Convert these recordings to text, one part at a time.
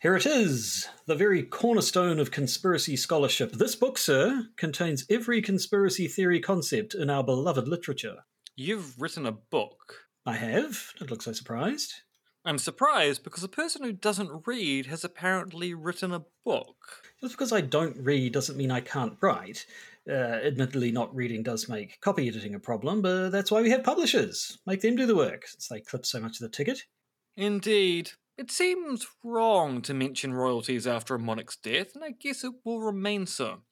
Here it is, the very cornerstone of conspiracy scholarship. This book, sir, contains every conspiracy theory concept in our beloved literature. You've written a book. I have. Don't look so surprised. I'm surprised because a person who doesn't read has apparently written a book. Just because I don't read doesn't mean I can't write. Uh, admittedly, not reading does make copy editing a problem, but that's why we have publishers. Make them do the work, since they clip so much of the ticket. Indeed. It seems wrong to mention royalties after a monarch's death, and I guess it will remain so.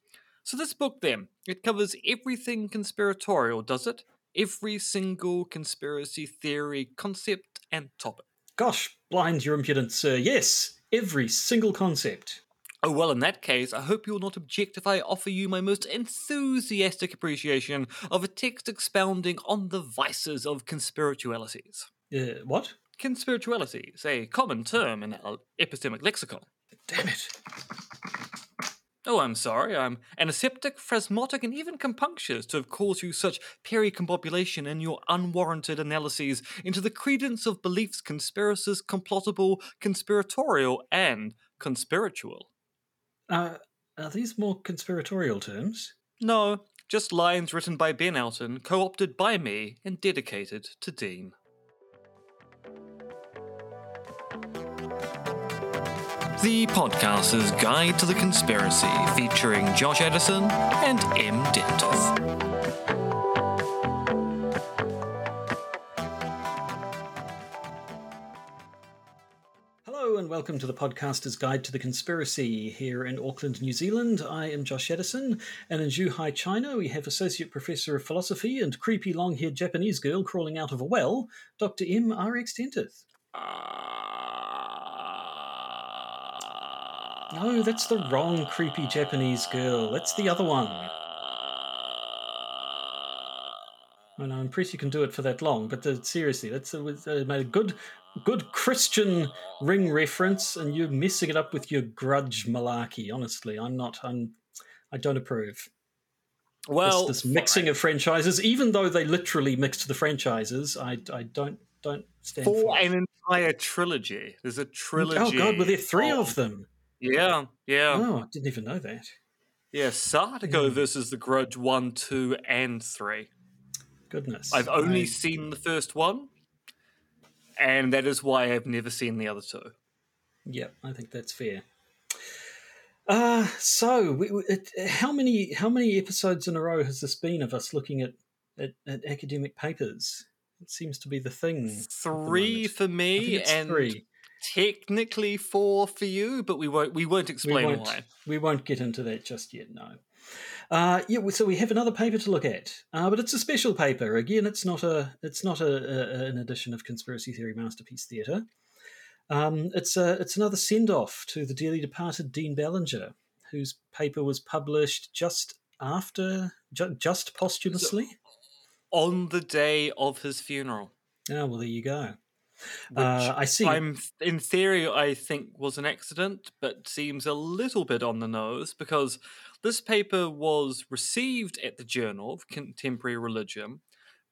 So, this book then, it covers everything conspiratorial, does it? Every single conspiracy theory, concept, and topic. Gosh, blind your impudence, sir. Yes, every single concept. Oh, well, in that case, I hope you will not object if I offer you my most enthusiastic appreciation of a text expounding on the vices of conspiritualities. Uh, what? Conspirituality is a common term in our epistemic lexicon. Damn it. Oh, I'm sorry. I'm antiseptic, phrasmotic, and even compunctious to have caused you such pericombobulation in your unwarranted analyses into the credence of beliefs conspiracies, complottable, conspiratorial, and conspiritual. Uh, are these more conspiratorial terms? No, just lines written by Ben Elton, co opted by me, and dedicated to Dean. The Podcaster's Guide to the Conspiracy, featuring Josh Edison and M. Dentith. Hello and welcome to the podcaster's guide to the conspiracy here in Auckland, New Zealand. I am Josh Edison, and in Zhuhai, China, we have Associate Professor of Philosophy and creepy long haired Japanese girl crawling out of a well, Dr. M. R. X. Dentith. Ah. No, that's the wrong creepy Japanese girl. That's the other one. I know, I'm pretty you can do it for that long, but uh, seriously, that's uh, made a good, good Christian ring reference, and you're messing it up with your grudge malarkey. Honestly, I'm not. I'm. I don't approve. Well, this, this mixing of franchises, even though they literally mixed the franchises, I, I don't don't stand for, for an entire trilogy. There's a trilogy. Oh God, were there three of, of them? Yeah, yeah. Oh, I didn't even know that. Yeah, Sadako mm. versus the Grudge one, two, and three. Goodness. I've only I... seen the first one, and that is why I've never seen the other two. Yep, I think that's fair. Uh, so we, it, how many how many episodes in a row has this been of us looking at, at, at academic papers? It seems to be the thing. Three for me, and three technically four for you, but we won't we won't explain we won't, why. We won't get into that just yet. No. Uh, yeah, so we have another paper to look at, uh, but it's a special paper. Again, it's not a it's not a, a an edition of Conspiracy Theory Masterpiece Theatre. Um, it's a it's another send off to the dearly departed Dean Ballinger, whose paper was published just after ju- just posthumously so, on the day of his funeral. Oh well, there you go. Uh, I see. I'm in theory, I think was an accident, but seems a little bit on the nose because this paper was received at the Journal of Contemporary Religion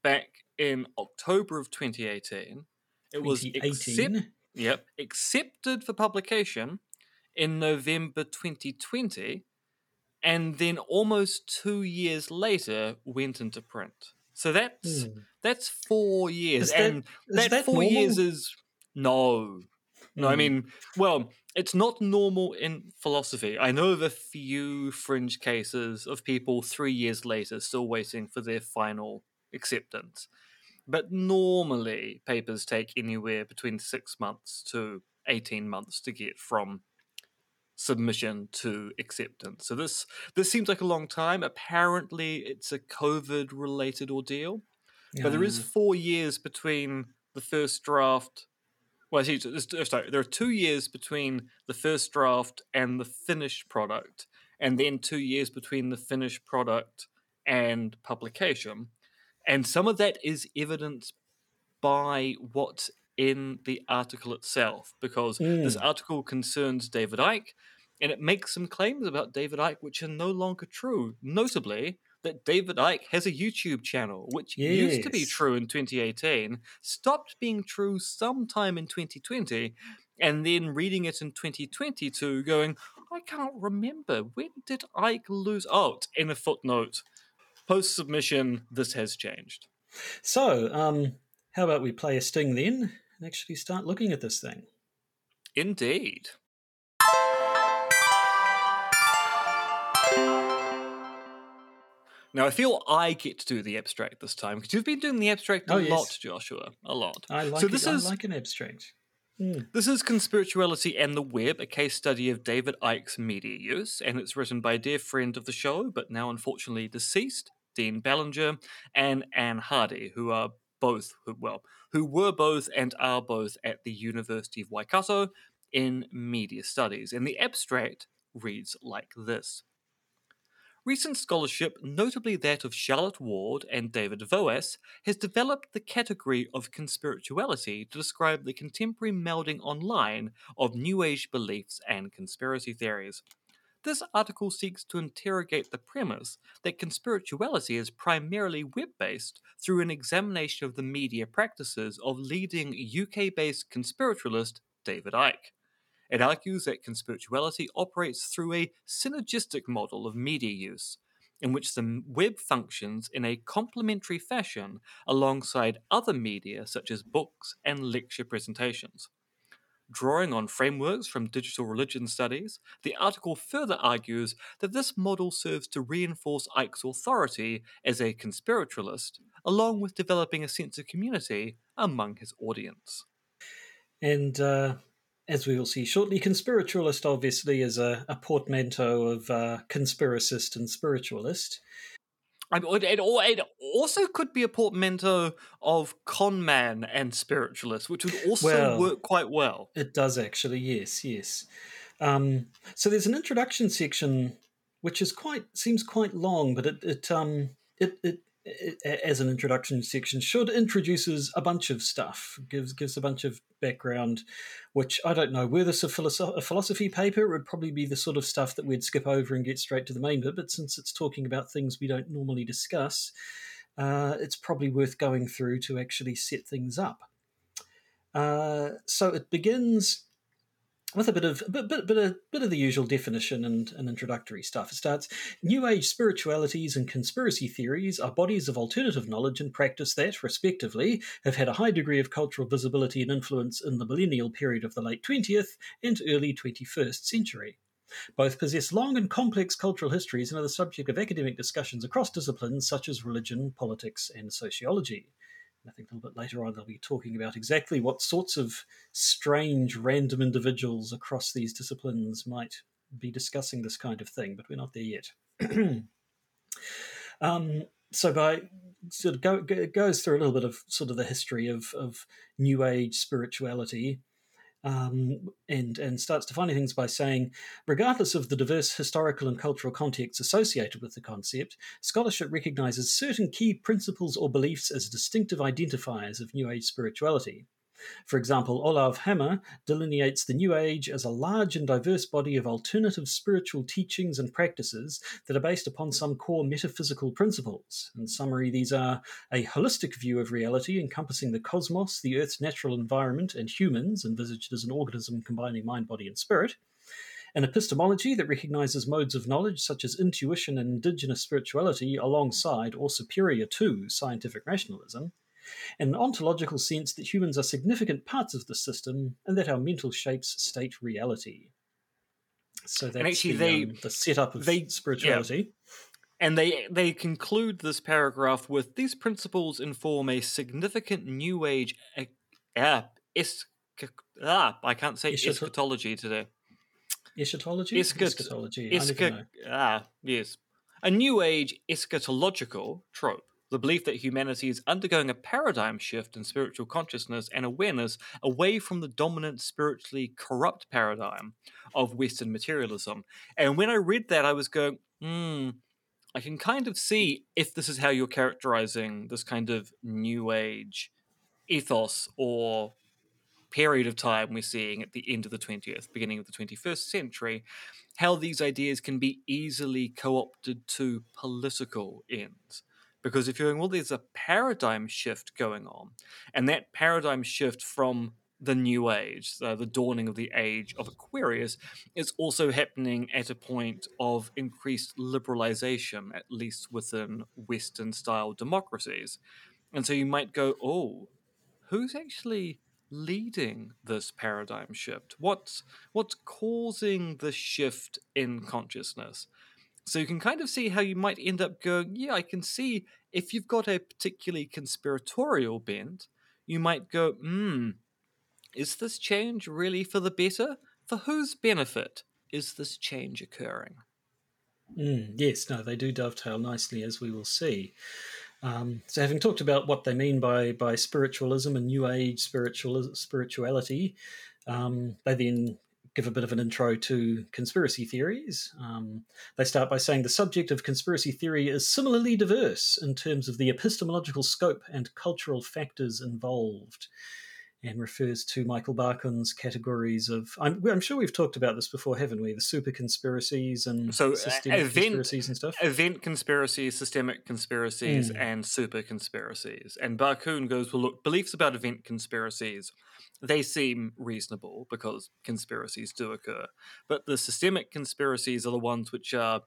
back in October of 2018. It 2018. was accept- yep, accepted for publication in November 2020, and then almost two years later went into print. So that's mm. that's four years, that, and that, that, four normal? years is no, no. Mm. I hmm. mean, well, it's not normal in philosophy. I know of a few fringe cases of people three years later still waiting for their final acceptance, but normally papers take anywhere between six months to eighteen months to get from submission to acceptance. So this this seems like a long time. Apparently, it's a COVID related ordeal, yeah. but there is four years between the first draft. Well, see, oh, sorry, there are two years between the first draft and the finished product, and then two years between the finished product and publication. And some of that is evidenced by what's in the article itself because mm. this article concerns David Icke and it makes some claims about David Icke which are no longer true. Notably, that David Icke has a YouTube channel, which yes. used to be true in 2018, stopped being true sometime in 2020, and then reading it in 2022 going, I can't remember. When did Icke lose? Oh, in a footnote. Post submission, this has changed. So, um, how about we play a sting then actually start looking at this thing? Indeed. Now I feel I get to do the abstract this time because you've been doing the abstract a Oh, lot. Joshua, a lot. I like so it. this I is like an abstract. Hmm. this is Conspirituality and the Web, a case study of David Icke's media use, and it's written by a dear friend of the show, but now unfortunately deceased, Dean Ballinger, and Ann Hardy, who are both, who- well, who were both and are both at the University of Waikato in media studies. And the abstract reads like this. Recent scholarship, notably that of Charlotte Ward and David Voas, has developed the category of conspirituality to describe the contemporary melding online of New Age beliefs and conspiracy theories. This article seeks to interrogate the premise that conspirituality is primarily web based through an examination of the media practices of leading UK based conspiritualist David Icke. It argues that conspirituality operates through a synergistic model of media use, in which the web functions in a complementary fashion alongside other media such as books and lecture presentations. Drawing on frameworks from digital religion studies, the article further argues that this model serves to reinforce Icke's authority as a conspiritualist, along with developing a sense of community among his audience. And uh, as we will see shortly, conspiritualist obviously is a, a portmanteau of uh, conspiracist and spiritualist. I mean, it, al- it also could be a portmanteau of con man and spiritualist, which would also Well- work quite well. It does actually, yes, yes. Um, so there's an introduction section which is quite seems quite long, but it it um it, it, it as an introduction section should introduces a bunch of stuff, gives gives a bunch of background, which I don't know. Were this a, philosoph- a philosophy paper, it would probably be the sort of stuff that we'd skip over and get straight to the main bit. But since it's talking about things we don't normally discuss, uh, it's probably worth going through to actually set things up. Uh, so it begins with a bit of a bit, bit, bit, of, bit of the usual definition and, and introductory stuff. It starts New Age spiritualities and conspiracy theories are bodies of alternative knowledge and practice that, respectively, have had a high degree of cultural visibility and influence in the millennial period of the late 20th and early 21st century. Both possess long and complex cultural histories and are the subject of academic discussions across disciplines such as religion, politics, and sociology. And I think a little bit later on they'll be talking about exactly what sorts of strange random individuals across these disciplines might be discussing this kind of thing, but we're not there yet. um, so by sort of go, go, goes through a little bit of sort of the history of, of New Age spirituality. Um, and and starts defining things by saying, regardless of the diverse historical and cultural contexts associated with the concept, scholarship recognizes certain key principles or beliefs as distinctive identifiers of New Age spirituality. For example, Olav Hammer delineates the New Age as a large and diverse body of alternative spiritual teachings and practices that are based upon some core metaphysical principles. In summary, these are a holistic view of reality encompassing the cosmos, the Earth's natural environment, and humans, envisaged as an organism combining mind, body, and spirit. An epistemology that recognizes modes of knowledge such as intuition and indigenous spirituality alongside or superior to scientific rationalism in an ontological sense that humans are significant parts of the system and that our mental shapes state reality. So that's actually the, they- um, the setup of they- spirituality. And they they conclude this paragraph with these principles inform a significant New Age uh, es- ah I can't say Eschato- eschatology today. Eschatology? Eschat- Eschatology. I never Escha- know. ah yes, a New Age eschatological trope. The belief that humanity is undergoing a paradigm shift in spiritual consciousness and awareness away from the dominant spiritually corrupt paradigm of Western materialism. And when I read that, I was going, hmm, I can kind of see if this is how you're characterizing this kind of new age ethos or period of time we're seeing at the end of the 20th, beginning of the 21st century, how these ideas can be easily co opted to political ends. Because if you're going, well, there's a paradigm shift going on, and that paradigm shift from the new age, uh, the dawning of the age of Aquarius, is also happening at a point of increased liberalization, at least within Western style democracies. And so you might go, oh, who's actually leading this paradigm shift? What's what's causing the shift in consciousness? So you can kind of see how you might end up going, yeah, I can see if you've got a particularly conspiratorial bent, you might go, hmm, is this change really for the better? For whose benefit is this change occurring? Mm, yes, no, they do dovetail nicely, as we will see. Um, so, having talked about what they mean by by spiritualism and New Age spiritual spirituality, um, they then give a bit of an intro to conspiracy theories. Um, they start by saying the subject of conspiracy theory is similarly diverse in terms of the epistemological scope and cultural factors involved and refers to Michael Barkun's categories of. I'm, I'm, sure we've talked about this before, haven't we? The super conspiracies and so systemic event, conspiracies and stuff. Event conspiracies, systemic conspiracies, mm. and super conspiracies. And Barkun goes, well, look, beliefs about event conspiracies. They seem reasonable because conspiracies do occur. But the systemic conspiracies are the ones which are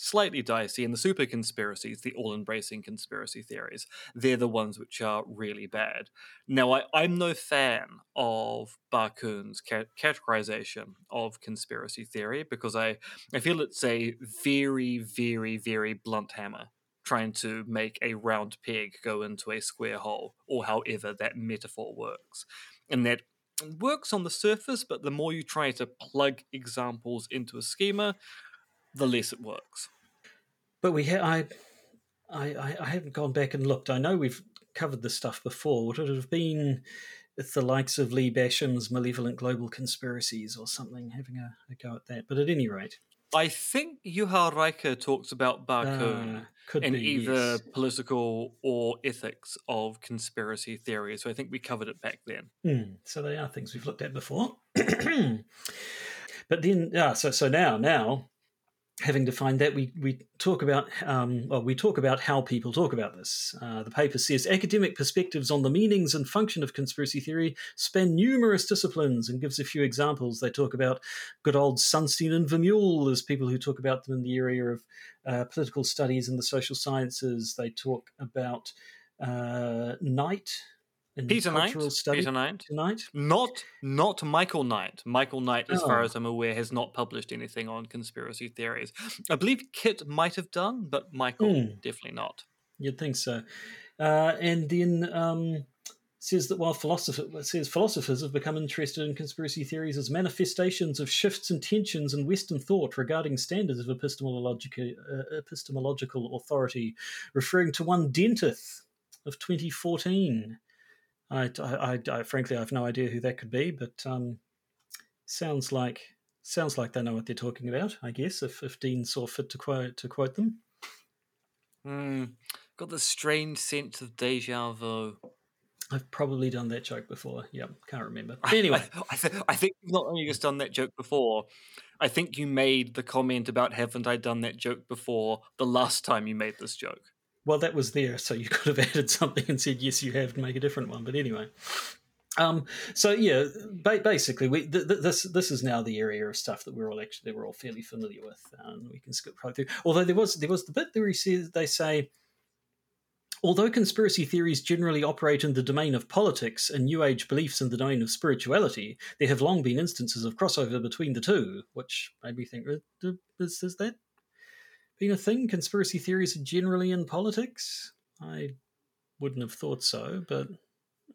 slightly dicey, and the super conspiracies, the all embracing conspiracy theories, they're the ones which are really bad. Now, I, am no fan of Barkun's ca- categorization of conspiracy theory because I, I feel it's a very, very, very blunt hammer trying to make a round peg go into a square hole, or however that metaphor works. And that works on the surface, but the more you try to plug examples into a schema, the less it works. But we ha- I, I, I haven't gone back and looked. I know we've covered this stuff before. Would it have been the likes of Lee Basham's Malevolent Global Conspiracies or something, having a, a go at that? But at any rate. I think Juha Räikkä talks about Barkun uh, in be, either yes. political or ethics of conspiracy theory. So I think we covered it back then. Mm, so they are things we've looked at before. but then, yeah, so so now now having defined that, we, we talk about um, well, we talk about how people talk about this. Uh, the paper says academic perspectives on the meanings and function of conspiracy theory span numerous disciplines and gives a few examples. They talk about good old Sunstein and Vermeule as people who talk about them in the area of uh, political studies and the social sciences. They talk about uh, Knight Peter Knight. Peter Knight. Knight. Not not Michael Knight. Michael Knight, as oh. far as I'm aware, has not published anything on conspiracy theories. I believe KITT might have done, but Michael mm. definitely not. You'd think so. Uh, and then um, says that while philosopher says philosophers have become interested in conspiracy theories as manifestations of shifts and tensions in Western thought regarding standards of epistemological uh, epistemological authority, referring to one Dentith of 2014. I, I, I, frankly, I have no idea who that could be, but um, sounds like sounds like they know what they're talking about. I guess if, if Dean saw fit to quote to quote them. Mm, got the strange sense of deja vu. I've probably done that joke before. Yeah, can't remember. Anyway, I, I, th- I, think not only just done that joke before, I think you made the comment about haven't I done that joke before the last time you made this joke well, that was there, so you could have added something and said yes, you have, to make a different one. But anyway, um, so yeah, ba- basically, we th- th- this this is now the area of stuff that we're all actually that we're all fairly familiar with, and we can skip right through. Although there was there was the bit where he says they say. Although conspiracy theories generally operate in the domain of politics and New Age beliefs in the domain of spirituality, there have long been instances of crossover between the two, which made me think, is, is that been a thing? Conspiracy theories are generally in politics? I wouldn't have thought so, but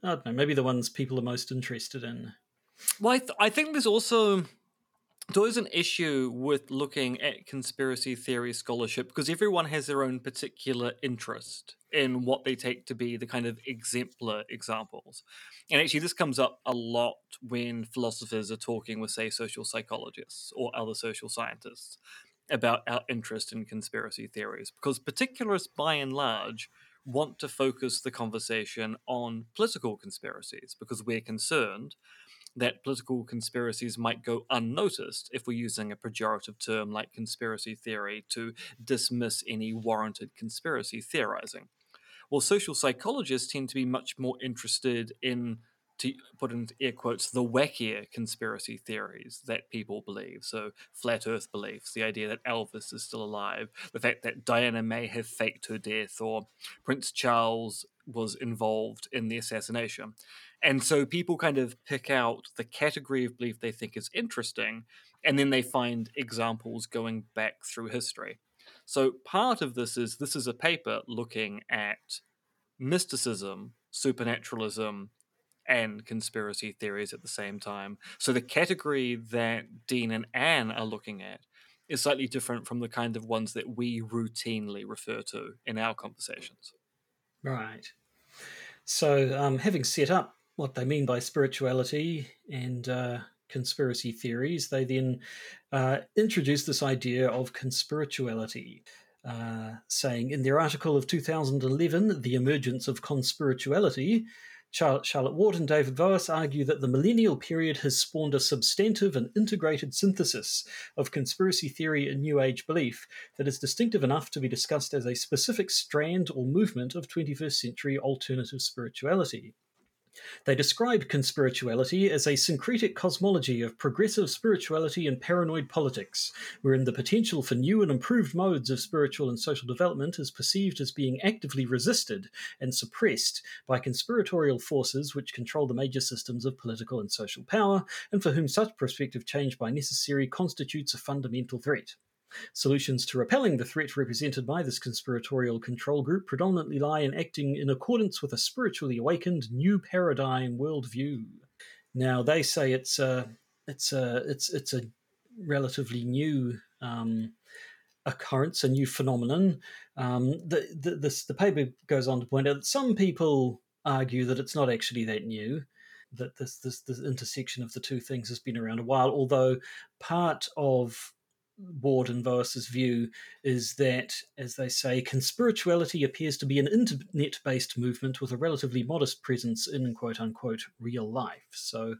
I don't know. Maybe the ones people are most interested in. Well, I, th- I think there's also there is an issue with looking at conspiracy theory scholarship because everyone has their own particular interest in what they take to be the kind of exemplar examples. And actually, this comes up a lot when philosophers are talking with, say, social psychologists or other social scientists about our interest in conspiracy theories because particularists, by and large, want to focus the conversation on political conspiracies because we're concerned that political conspiracies might go unnoticed if we're using a pejorative term like conspiracy theory to dismiss any warranted conspiracy theorizing. Well, social psychologists tend to be much more interested in to put in air quotes, the wackier conspiracy theories that people believe. So, flat earth beliefs, the idea that Elvis is still alive, the fact that Diana may have faked her death, or Prince Charles was involved in the assassination. And so people kind of pick out the category of belief they think is interesting, and then they find examples going back through history. So part of this is this is a paper looking at mysticism, supernaturalism, and conspiracy theories at the same time. So the category that Dean and Ann are looking at is slightly different from the kind of ones that we routinely refer to in our conversations. Right. So, um, having set up what they mean by spirituality and uh, conspiracy theories, they then uh, introduce this idea of conspirituality. Uh, saying in their article of 2011, The Emergence of Conspirituality, Charlotte Ward and David Voas argue that the millennial period has spawned a substantive and integrated synthesis of conspiracy theory and New Age belief that is distinctive enough to be discussed as a specific strand or movement of 21st century alternative spirituality. They describe conspirituality as a syncretic cosmology of progressive spirituality and paranoid politics, wherein the potential for new and improved modes of spiritual and social development is perceived as being actively resisted and suppressed by conspiratorial forces which control the major systems of political and social power, and for whom such prospective change by necessary constitutes a fundamental threat. Solutions to repelling the threat represented by this conspiratorial control group predominantly lie in acting in accordance with a spiritually awakened new paradigm worldview. Now they say it's a it's a it's it's a relatively new um, occurrence, a new phenomenon. Um, the, the, this, the paper goes on to point out that some people argue that it's not actually that new that this, this this intersection of the two things has been around a while. Although part of Ward and Voas's view is that, as they say, conspirituality appears to be an internet based movement with a relatively modest presence in quote unquote real life. So,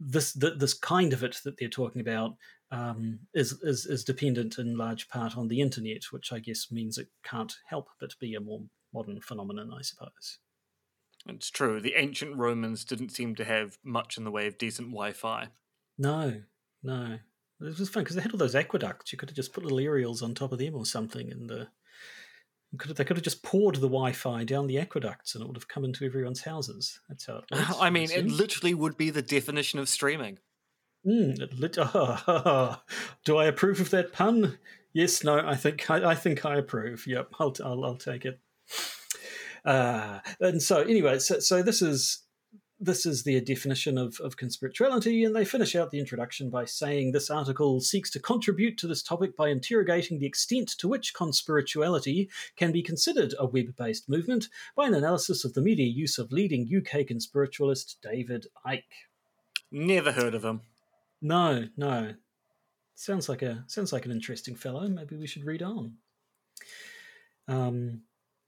this this kind of it that they're talking about um, is, is is dependent in large part on the internet, which I guess means it can't help but be a more modern phenomenon, I suppose. It's true. The ancient Romans didn't seem to have much in the way of decent Wi-Fi. No, no. It was fun because they had all those aqueducts. You could have just put little aerials on top of them or something, and uh, could have, they could have just poured the Wi-Fi down the aqueducts, and it would have come into everyone's houses. That's how it works. I mean, it literally would be the definition of streaming. Mm, lit- oh, do I approve of that pun? Yes, no. I think I, I think I approve. Yep, I'll I'll, I'll take it. Uh, and so anyway, so, so this is this is their definition of, of conspirituality, and they finish out the introduction by saying this article seeks to contribute to this topic by interrogating the extent to which conspirituality can be considered a web based movement by an analysis of the media use of leading UK conspiritualist David Icke. Never heard of him. No, no. Sounds like a sounds like an interesting fellow. Maybe we should read on. Um,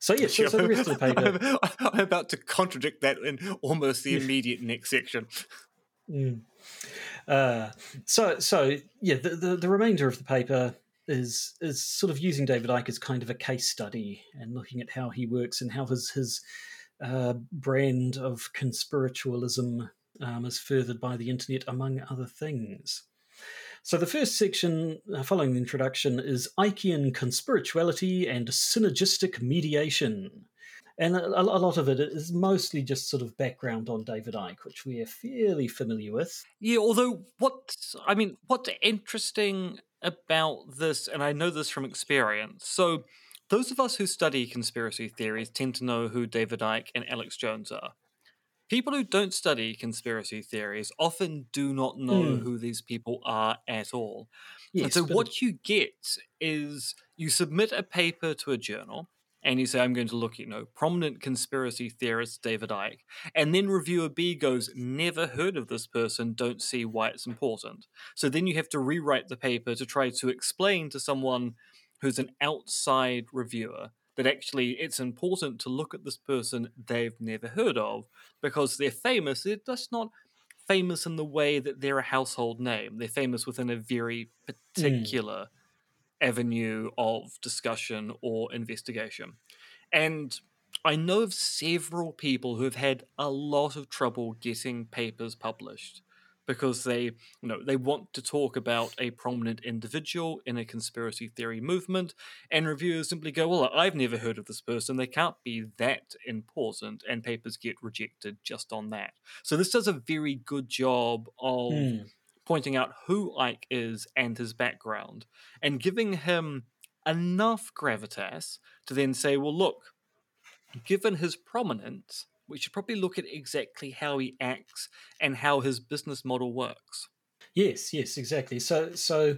so yes, so, so the rest of the paper. I'm about to contradict that in almost the immediate next section. Mm. Uh, so so yeah, the, the, the remainder of the paper is is sort of using David Icke as kind of a case study and looking at how he works and how his his uh, brand of conspiritualism um, is furthered by the internet, among other things. So the first section, uh, following the introduction, is Ickean conspirituality and synergistic mediation. And a, a, lot of it is mostly just sort of background on David Icke, which we are fairly familiar with. Yeah, although what I mean, what's interesting about this, and I know this from experience. So, those of us who study conspiracy theories tend to know who David Icke and Alex Jones are people who don't study conspiracy theories often do not know mm. who these people are at all. Yes, and so what you get is you submit a paper to a journal and you say, I'm going to look, at, you know, prominent conspiracy theorist David Icke. And then reviewer B goes, never heard of this person, don't see why it's important. So then you have to rewrite the paper to try to explain to someone who's an outside reviewer that actually it's important to look at this person they've never heard of because they're famous. They're just not famous in the way that they're a household name. They're famous within a very hmm. particular mm. avenue of discussion or investigation. And I know of several people who have had a lot of trouble getting papers published because they, you know, they want to talk about a prominent individual in a conspiracy theory movement, and reviewers simply go, "Well, I've never heard of this person. They can't be that important," and papers get rejected just on that. So this does a very good job of Mm. pointing out who Icke is and his background, and giving him enough gravitas to then say, "Well, look." given his prominence, we should probably look at exactly how he acts and how his business model works. Yes, yes, exactly. So, so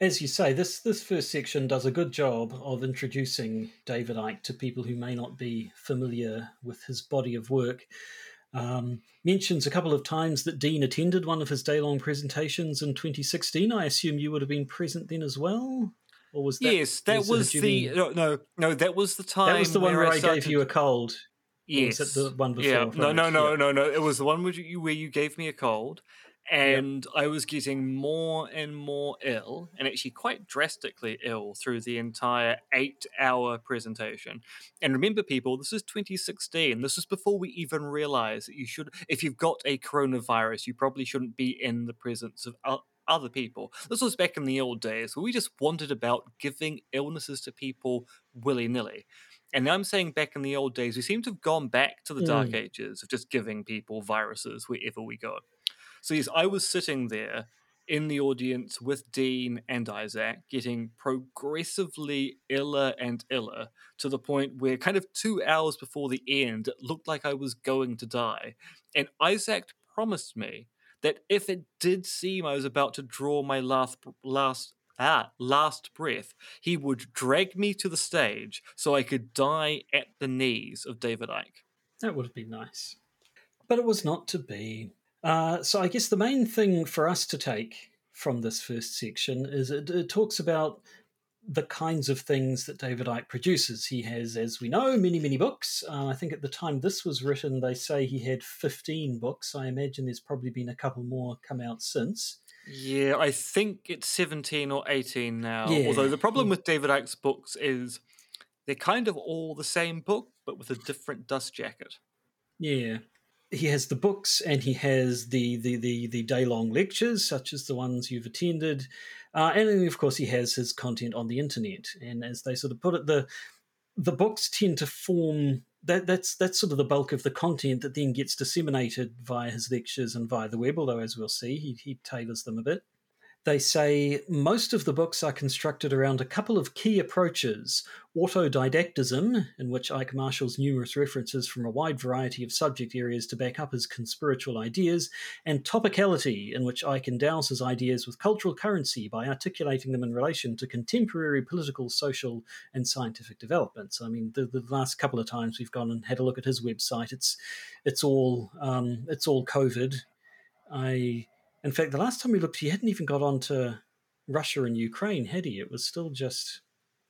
as you say, this this first section does a good job of introducing David Icke to people who may not be familiar with his body of work. Um, mentions a couple of times that Dean attended one of his day long presentations in 2016. I assume you would have been present then as well, or was that? yes, that was it- was do you the mean- no, no, no. That was the time. that was the one where, I, started, gave you a cold. Yes, the one before? yeah. No, no, no, Yeah. no, no. It was the one where you, where you gave me a cold, and I was getting more and more ill, and actually quite drastically ill through the entire eight-hour presentation. And remember, people, this is 2016. This is before we even realized that you should, if you've got a coronavirus, you probably shouldn't be in the presence of. other people. This was back in the old days where we just wanted about giving illnesses to people willy nilly. And now I'm saying back in the old days, we seem to have gone back to the dark Mm. ages of just giving people viruses wherever we go. So, yes, I was sitting there in the audience with Dean and Isaac, getting progressively iller and iller to the point where, kind of two hours before the end, it looked like I was going to die. And Isaac promised me that if it did seem I was about to draw my last, last, ah, last breath, he would drag me to the stage so I could die at the knees of David Icke. That would have been nice. But it was not to be. Uh, so I guess the main thing for us to take from this first section is it, it talks about the kinds of things that David Icke produces. He has, as we know, many, many books. Uh, I think at the time this was written, they say he had 15 books. I imagine there's probably been a couple more come out since. Yeah, I think it's 17 or 18 now. Yeah. Although the problem with David Icke's books is they're kind of all the same book, but with a different dust jacket. Yeah. He has the books and he has the the the, the day long lectures, such as the ones you've attended, uh, and then of course he has his content on the internet. And as they sort of put it, the the books tend to form that that's that's sort of the bulk of the content that then gets disseminated via his lectures and via the web. Although as we'll see, he he tailors them a bit. They say most of the books are constructed around a couple of key approaches autodidactism, in which Icke marshals numerous references from a wide variety of subject areas to back up his conspiritual ideas, and topicality, in which Icke endows his ideas with cultural currency by articulating them in relation to contemporary political, social, and scientific developments. I mean, the, the last couple of times we've gone and had a look at his website, it's it's all um, it's all COVID. I in fact, the last time we looked, he hadn't even got on to Russia and Ukraine, had he? It was still just,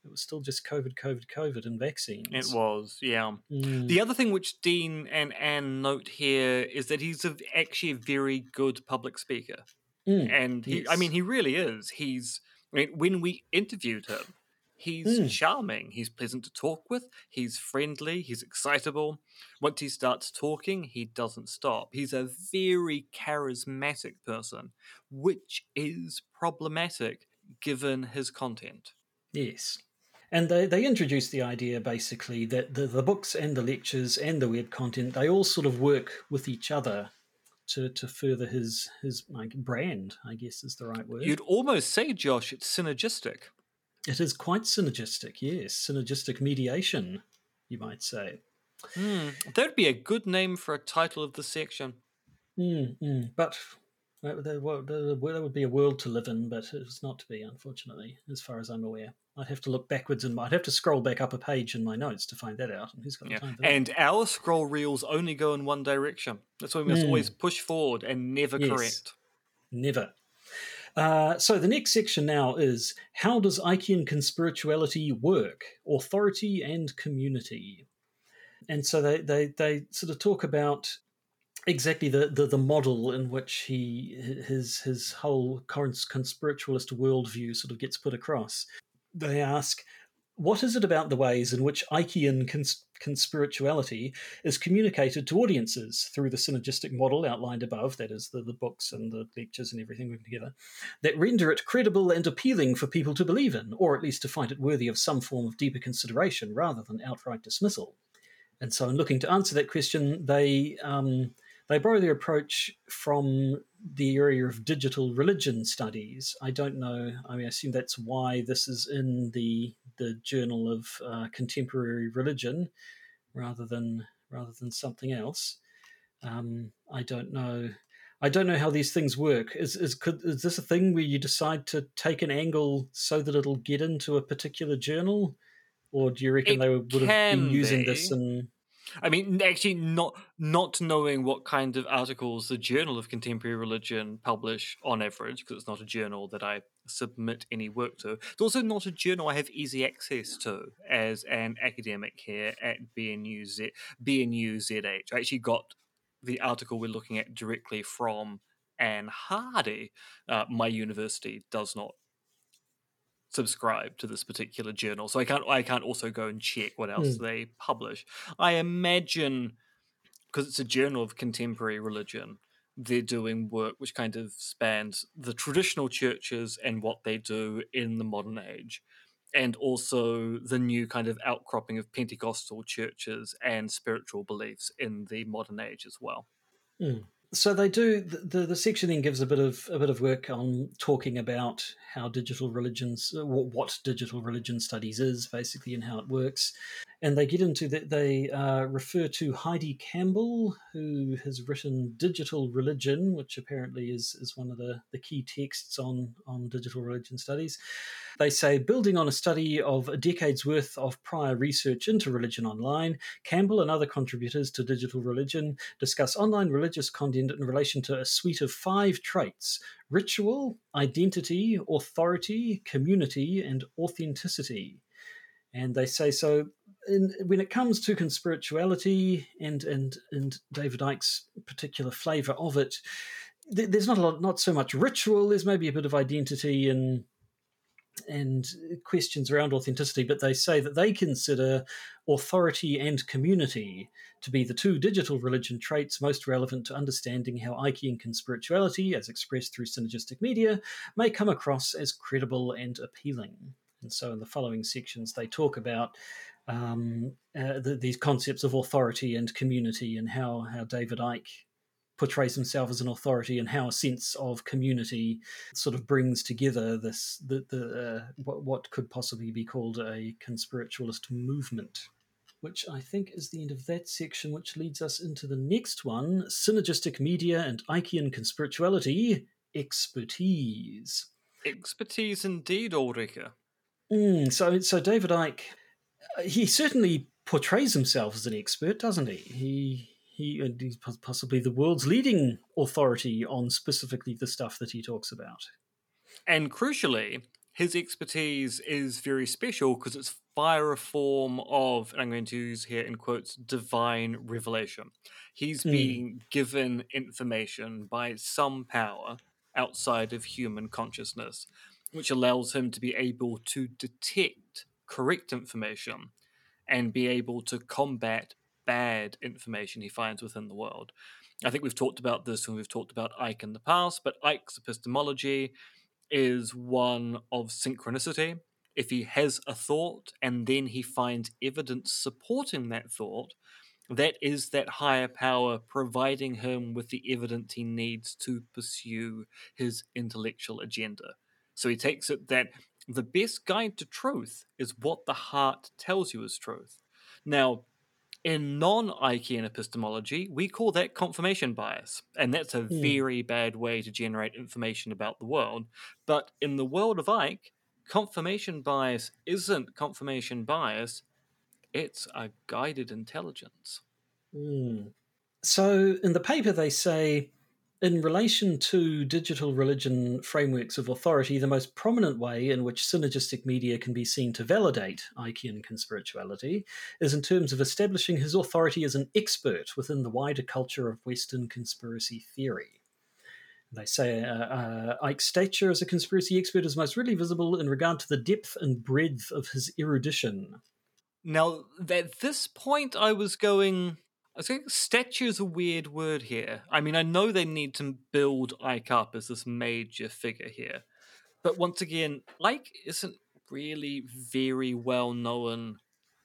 it was still just COVID, COVID, COVID, and vaccines. It was, yeah. Mm. The other thing which Dean and Ann note here is that he's a, actually a very good public speaker. Mm. And he, I mean, he really is. He's, I mean, when we interviewed him, he's Mm. charming. He's pleasant to talk with. He's friendly. He's excitable. Once he starts talking, he doesn't stop. He's a very charismatic person, which is problematic given his content. Yes. And they, they introduced the idea basically that the, the books and the lectures and the web content, they all sort of work with each other to, to further his, his like, brand, I guess is the right word. You'd almost say, Josh, it's synergistic. It is quite synergistic, yes. Synergistic mediation, you might say. Hmm, that'd be a good name for a title of the section. Mm, mm. But that, that, wo- that that would be a world to live in, but it's not to be, unfortunately, as far as I'm aware. I'd have to look backwards and I'd have to scroll back up a page in my notes to find that out. And who's got the Yeah. time? And our scroll reels only go in one direction. That's why we must Hmm. always push forward and never Yes. correct. Never. Uh, so the next section now is how does Ickean conspirituality work? Authority and community. And so they, they, they sort of talk about exactly the, the, the model in which he his his whole cons- conspiritualist worldview sort of gets put across. They ask, what is it about the ways in which Ickean cons- conspirituality is communicated to audiences through the synergistic model outlined above, that is, the, the books and the lectures and everything working together, that render it credible and appealing for people to believe in, or at least to find it worthy of some form of deeper consideration rather than outright dismissal? And so, in looking to answer that question, they um, they borrow their approach from the area of digital religion studies. I don't know. I mean, I assume that's why this is in the the Journal of uh, Contemporary Religion, rather than rather than something else. Um, I don't know. I don't know how these things work. Is is could, is this a thing where you decide to take an angle so that it'll get into a particular journal, or do you reckon It they would have been using be. this in I mean, actually, not not knowing what kind of articles the Journal of Contemporary Religion publish on average, because it's not a journal that I submit any work to. It's also not a journal I have easy access to as an academic here at BNU Z- BNU ZH. I actually got the article we're looking at directly from Ann Hardy. Uh, my university does not subscribe to this particular journal, so I can't I can't also go and check what else Hmm. they publish. I imagine because it's a journal of contemporary religion, they're doing work which kind of spans the traditional churches and what they do in the modern age. And also the new kind of outcropping of Pentecostal churches and spiritual beliefs in the modern age as well. So they do the, the section then gives a bit of a bit of work on talking about how digital religions uh, what digital religion studies is basically and how it works and they get into that they uh, refer to heidi campbell who has written digital religion which apparently is is one of the, the key texts on on digital religion studies they say building on a study of a decade's worth of prior research into religion online campbell and other contributors to digital religion discuss online religious content in relation to a suite of five traits ritual, identity, authority, community, and authenticity. And they say so in, when it comes to conspirituality and, and, and David Icke's particular flavour of it, th- there's not a lot, not so much ritual. There's maybe a bit of identity and and questions around authenticity, but they say that they consider authority and community to be the two digital religion traits most relevant to understanding how Ickean conspirituality, as expressed through synergistic media, may come across as credible and appealing. And so, in the following sections, they talk about um, uh, the, these concepts of authority and community and how, how David Icke portrays himself as an authority and how a sense of community sort of brings together this the, the uh, what, what could possibly be called a conspiritualist movement which I think is the end of that section, which leads us into the next one Synergistic Media and Ickean Conspirituality Expertise. Expertise indeed, Ulrika. Mm, so, so David Icke, uh, he certainly portrays himself as an expert, doesn't he? He he and he's possibly the world's leading authority on specifically the stuff that he talks about. And crucially, his expertise is very special because it's via a form of, and I'm going to use here in quotes, divine revelation. He's Hmm. being given information by some power outside of human consciousness, which allows him to be able to detect correct information and be able to combat bad information he finds within the world. I think we've talked about this when we've talked about Icke in the past, but Icke's epistemology is one of synchronicity. If he has a thought and then he finds evidence supporting that thought, that is that higher power providing him with the evidence he needs to pursue his intellectual agenda. So he takes it that the best guide to truth is what the heart tells you is truth. Now, in non Ickean epistemology, we call that confirmation bias, and that's a Hmm. very bad way to generate information about the world. But in the world of Icke, confirmation bias isn't confirmation bias, it's a guided intelligence. Hmm. So, in the paper, they say in relation to digital religion frameworks of authority, the most prominent way in which synergistic media can be seen to validate Ickean conspirituality is in terms of establishing his authority as an expert within the wider culture of Western conspiracy theory. They say uh, uh, Icke's stature as a conspiracy expert is most readily visible in regard to the depth and breadth of his erudition. Now, at this point, I was going. I think statue is a weird word here. I mean, I know they need to build Icke up as this major figure here, but once again, Icke isn't really very well known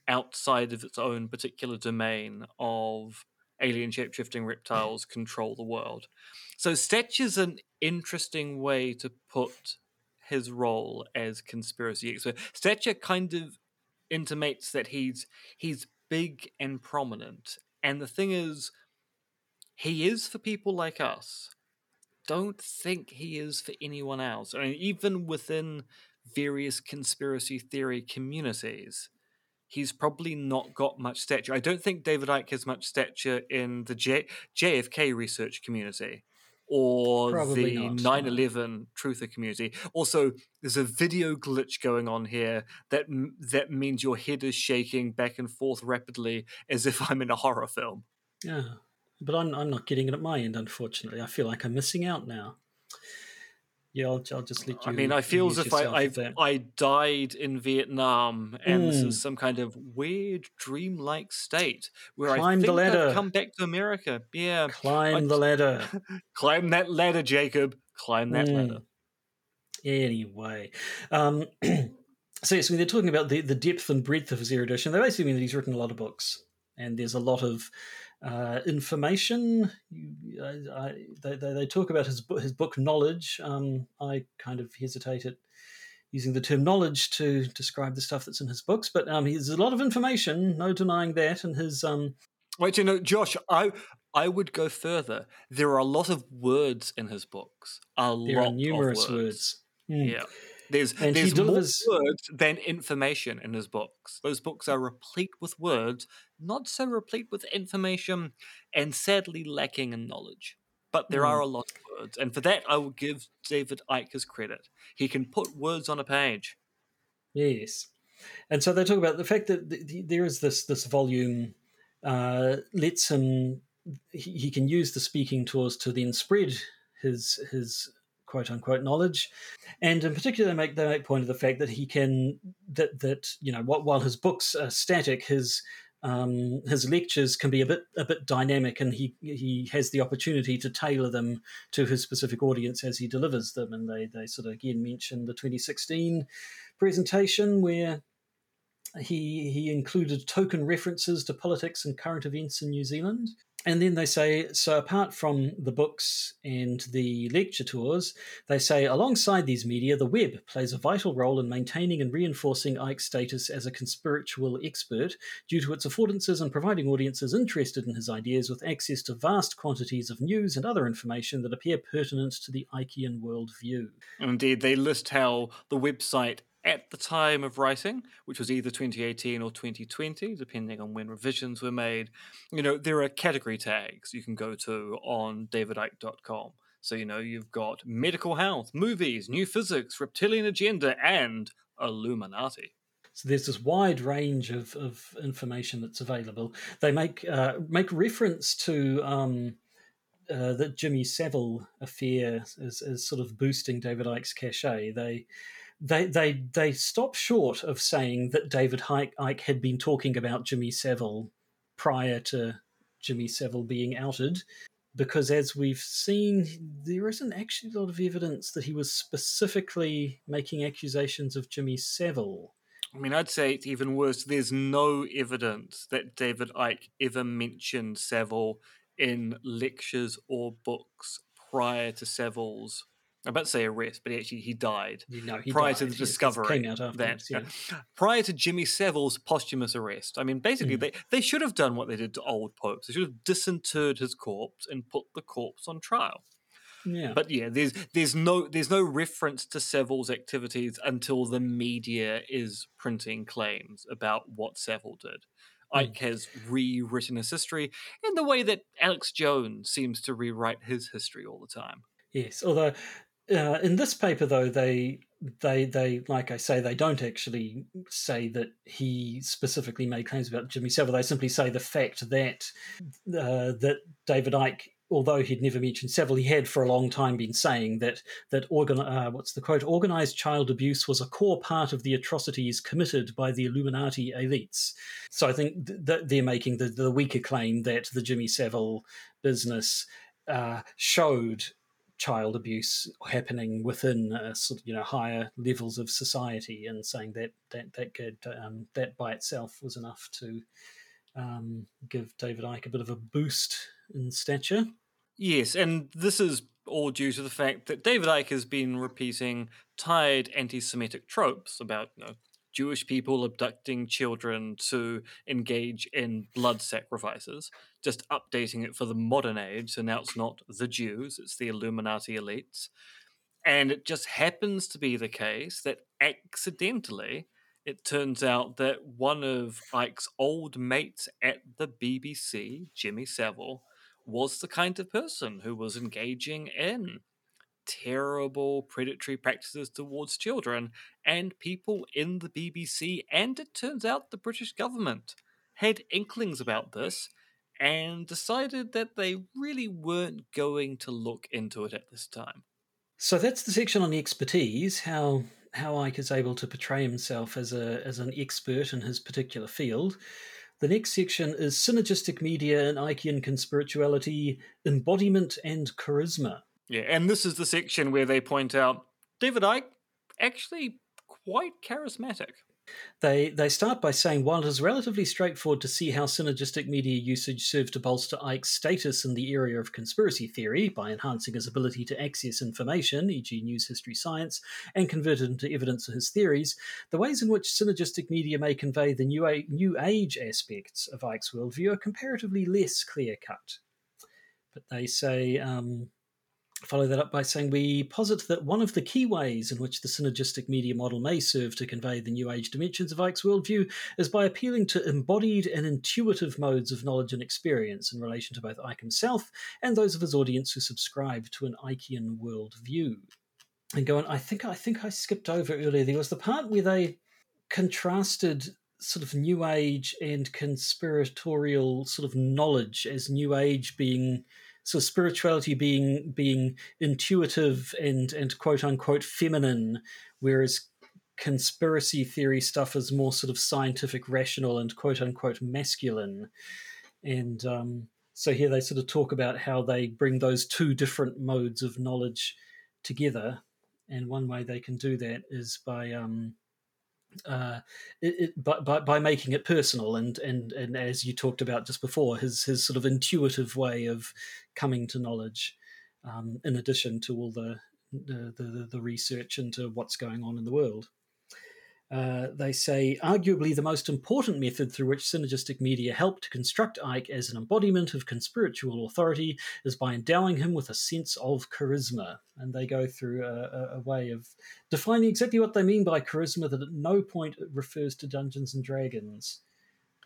outside of its own particular domain of alien shapeshifting reptiles control the world. So Stetch an interesting way to put his role as conspiracy expert. Stetcher kind of intimates that he's he's big and prominent. And the thing is, he is for people like us. Don't think he is for anyone else. I mean, even within various conspiracy theory communities, he's probably not got much stature. I don't think David Icke has much stature in the J- JFK research community or Probably the 9 11 truther community. Also, there's a video glitch going on here that that means your head is shaking back and forth rapidly as if I'm in a horror film. Yeah, but I'm, I'm not getting it at my end, unfortunately. I feel like I'm missing out now. Yeah, I'll, I'll just let you. I mean, I feel as if I I, I died in Vietnam, and mm. this is mm. some kind of weird dreamlike state where climb I think the ladder. I've come back to America. Yeah, climb I, the ladder. climb that ladder, Jacob. Climb that mm. ladder. Anyway, um, so yes, when they're talking about the, the depth and breadth of his erudition, they basically mean that he's written a lot of books, and there's a lot of uh, information. I, I, they, they, talk about his his book knowledge. Um, I kind of hesitate at using the term knowledge to describe the stuff that's in his books, but um, there's a lot of information, no denying that. And his um, wait, you know, Josh, I I would go further. There are a lot of words in his books. A there lot are numerous words. words. Mm. Yeah. There's and there's more words than information in his books. Those books are replete with words, not so replete with information, and sadly lacking in knowledge. But there mm. are a lot of words, and for that I will give David Icke his credit. He can put words on a page. Yes, and so they talk about the fact that the, the, there is this this volume uh, lets him he, he can use the speaking tools to then spread his his quote unquote knowledge, and in particular they make they make point of the fact that he can that that you know while his books are static, his um, his lectures can be a bit a bit dynamic, and he he has the opportunity to tailor them to his specific audience as he delivers them. And they they sort of again mention the 2016 presentation where he he included token references to politics and current events in New Zealand. And then they say, so apart from the books and the lecture tours, they say alongside these media, the web plays a vital role in maintaining and reinforcing Icke's status as a conspiritual expert due to its affordances and providing audiences interested in his ideas with access to vast quantities of news and other information that appear pertinent to the Ickean worldview. Indeed, they list how the website at the time of writing, which was either 2018 or 2020, depending on when revisions were made, you know, there are category tags you can go to on davidicke.com. So, you know, you've got medical health, movies, new physics, reptilian agenda, and Illuminati. So there's this wide range of, of information that's available. They make uh, make reference to um, uh, the Jimmy Savile affair as, as sort of boosting David Icke's cachet. They they they they stop short of saying that David Icke had been talking about Jimmy Savile prior to Jimmy Savile being outed, because as we've seen, there isn't actually a lot of evidence that he was specifically making accusations of Jimmy Savile. I mean, I'd say it's even worse. There's no evidence that David Icke ever mentioned Savile in lectures or books prior to Savile's I'm about to say arrest, but he actually he died no, he prior died. to the discovery. That, yeah. prior to Jimmy Savile's posthumous arrest. I mean, basically, mm. they, they should have done what they did to old popes. They should have disinterred his corpse and put the corpse on trial. Yeah. But yeah, there's there's no there's no reference to Savile's activities until the media is printing claims about what Savile did. Mm. Icke has rewritten his history in the way that Alex Jones seems to rewrite his history all the time. Yes, although uh, in this paper, though, they they they like I say, they don't actually say that he specifically made claims about Jimmy Savile. They simply say the fact that uh, that David Icke although he'd never mentioned Savile, he had for a long time been saying that that organ, uh, what's the quote? Organized child abuse was a core part of the atrocities committed by the Illuminati elites. So I think th- they're making the, the weaker claim that the Jimmy Savile business uh, showed child abuse happening within sort of, you know higher levels of society, and saying that that that could, um, that by itself was enough to um, give David Icke a bit of a boost in stature. Yes, and this is all due to the fact that David Icke has been repeating tired anti-Semitic tropes about you know Jewish people abducting children to engage in blood sacrifices, just updating it for the modern age. So now it's not the Jews, it's the Illuminati elites. And it just happens to be the case that accidentally, it turns out that one of Icke's old mates at the BBC, Jimmy Savile, was the kind of person who was engaging in terrible predatory practices towards children, and people in the BBC, and it turns out the British government, had inklings about this and decided that they really weren't going to look into it at this time. So that's the section on expertise, how how Icke is able to portray himself as a as an expert in his particular field. The next section is synergistic media and Ickean conspirituality, embodiment and charisma. Yeah, and this is the section where they point out David Icke actually quite charismatic. They they start by saying while it is relatively straightforward to see how synergistic media usage served to bolster Icke's status in the area of conspiracy theory by enhancing his ability to access information, e.g., news, history, science, and convert it into evidence of his theories, the ways in which synergistic media may convey the new, a- new age aspects of Icke's worldview are comparatively less clear cut. But they say um, follow that up by saying we posit that one of the key ways in which the synergistic media model may serve to convey the New Age dimensions of Icke's worldview is by appealing to embodied and intuitive modes of knowledge and experience in relation to both Icke himself and those of his audience who subscribe to an Ickean worldview. And going, I think I think I skipped over earlier. There was the part where they contrasted sort of New Age and conspiratorial sort of knowledge as New Age being so spirituality being being intuitive and and quote unquote feminine, whereas conspiracy theory stuff is more sort of scientific, rational, and quote unquote masculine. And um, so here they sort of talk about how they bring those two different modes of knowledge together. And one way they can do that is by um, uh, it, by, by, by making it personal and, and and as you talked about just before, his his sort of intuitive way of coming to knowledge, um, in addition to all the, the the, the research into what's going on in the world. Uh, they say, arguably the most important method through which synergistic media help to construct Icke as an embodiment of conspiritual authority is by endowing him with a sense of charisma. And they go through a, a, a way of defining exactly what they mean by charisma that at no point refers to Dungeons and Dragons.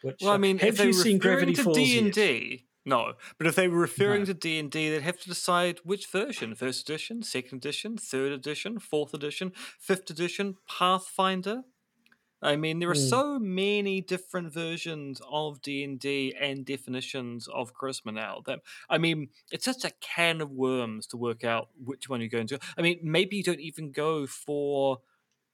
Which, well, I uh, mean, have you seen Gravity to Falls D and D, no. But if they were referring no. to D and D, they'd have to decide which version: first edition, second edition, third edition, fourth edition, fifth edition, Pathfinder. I mean, there are mm. so many different versions of D and D and definitions of charisma now. That I mean, it's such a can of worms to work out which one you're going to. I mean, maybe you don't even go for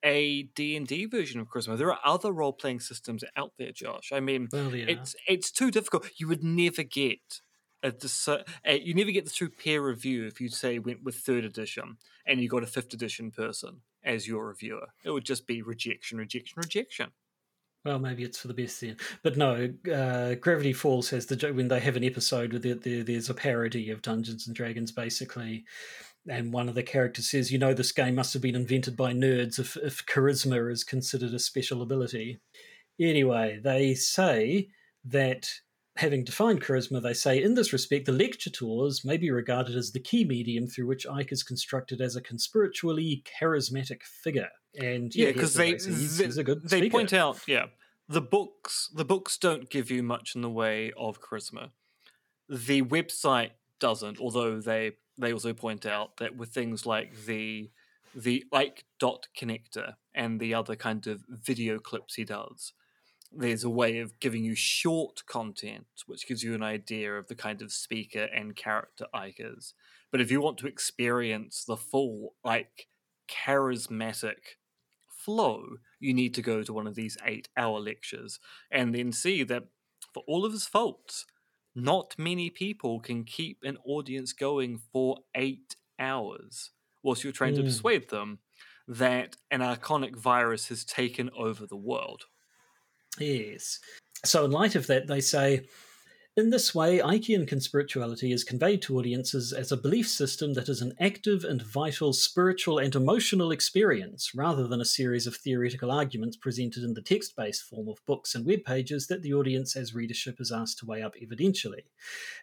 a D&D version of charisma. There are other role-playing systems out there, Josh. I mean, well, yeah. it's it's too difficult. You would never get a, a, you never get the true peer review if you say went with third edition and you got a fifth edition person as your reviewer. It would just be rejection, rejection, rejection. Well, maybe it's for the best then. But no, uh, Gravity Falls has the when they have an episode where there, there, there's a parody of Dungeons and Dragons, basically, and one of the characters says, "You know, this game must have been invented by nerds if, if charisma is considered a special ability." Anyway, they say that having defined charisma, they say in this respect, the lecture tours may be regarded as the key medium through which Icke is constructed as a conspiritually charismatic figure. And yeah, because yeah, they he's, they, he's they point out, yeah, the books the books don't give you much in the way of charisma. The website doesn't, although they they also point out that with things like the the Icke dot connector and the other kind of video clips he does, there's a way of giving you short content, which gives you an idea of the kind of speaker and character Icke is. But if you want to experience the full Icke charismatic flow, you need to go to one of these eight hour lectures and then see that for all of his faults, not many people can keep an audience going for eight hours whilst you're trying mm. to persuade them that an iconic virus has taken over the world. Yes. So, in light of that, they say in this way, Ickean conspirituality is conveyed to audiences as a belief system that is an active and vital spiritual and emotional experience, rather than a series of theoretical arguments presented in the text based form of books and web pages that the audience as readership is asked to weigh up evidentially.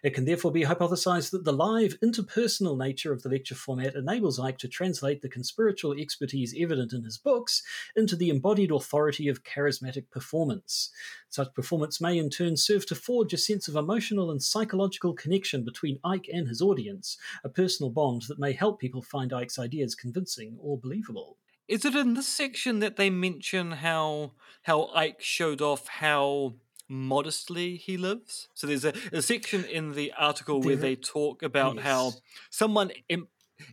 It can therefore be hypothesized that the live, interpersonal nature of the lecture format enables Icke to translate the conspiritual expertise evident in his books into the embodied authority of charismatic performance. Such performance may in turn serve to forge a sense of emotional and psychological connection between Icke and his audience, a personal bond that may help people find Icke's ideas convincing or believable. Is it in this section that they mention how how Icke showed off how modestly he lives? So there's a, a section in the article where they talk about yes. how someone Im-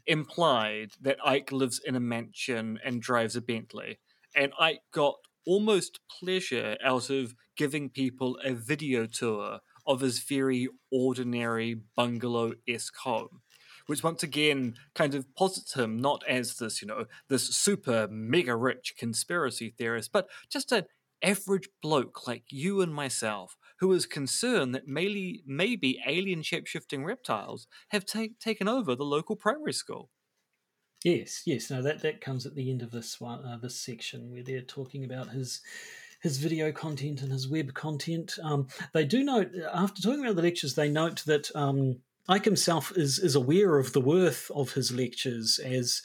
implied that Icke lives in a mansion and drives a Bentley, and Icke got almost pleasure out of giving people a video tour of his very ordinary bungalow esque home. Which once again kind of posits him not as this, you know, this super mega rich conspiracy theorist, but just an average bloke like you and myself who is concerned that maybe, maybe alien shape shifting reptiles have ta- taken over the local primary school. Yes, yes. No, that that comes at the end of this one, uh, this section where they're talking about his his video content and his web content. Um, they do note after talking about the lectures, they note that um, Icke himself is is aware of the worth of his lectures as.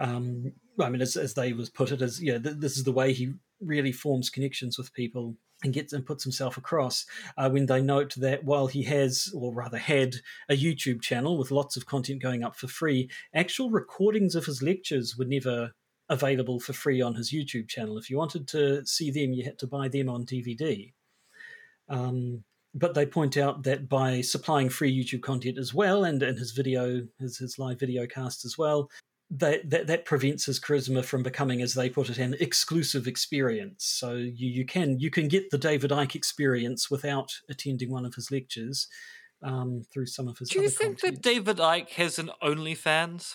Um, I mean, as, as they was put it, as yeah, th- this is the way he really forms connections with people and gets and puts himself across uh, when they note that while he has or rather had a youtube channel with lots of content going up for free actual recordings of his lectures were never available for free on his youtube channel if you wanted to see them you had to buy them on dvd um, but they point out that by supplying free youtube content as well and, and his video his, his live video cast as well that, that that prevents his charisma from becoming, as they put it, an exclusive experience. So you, you can you can get the David Icke experience without attending one of his lectures um, through some of his. Do you think content. that David Icke has an OnlyFans?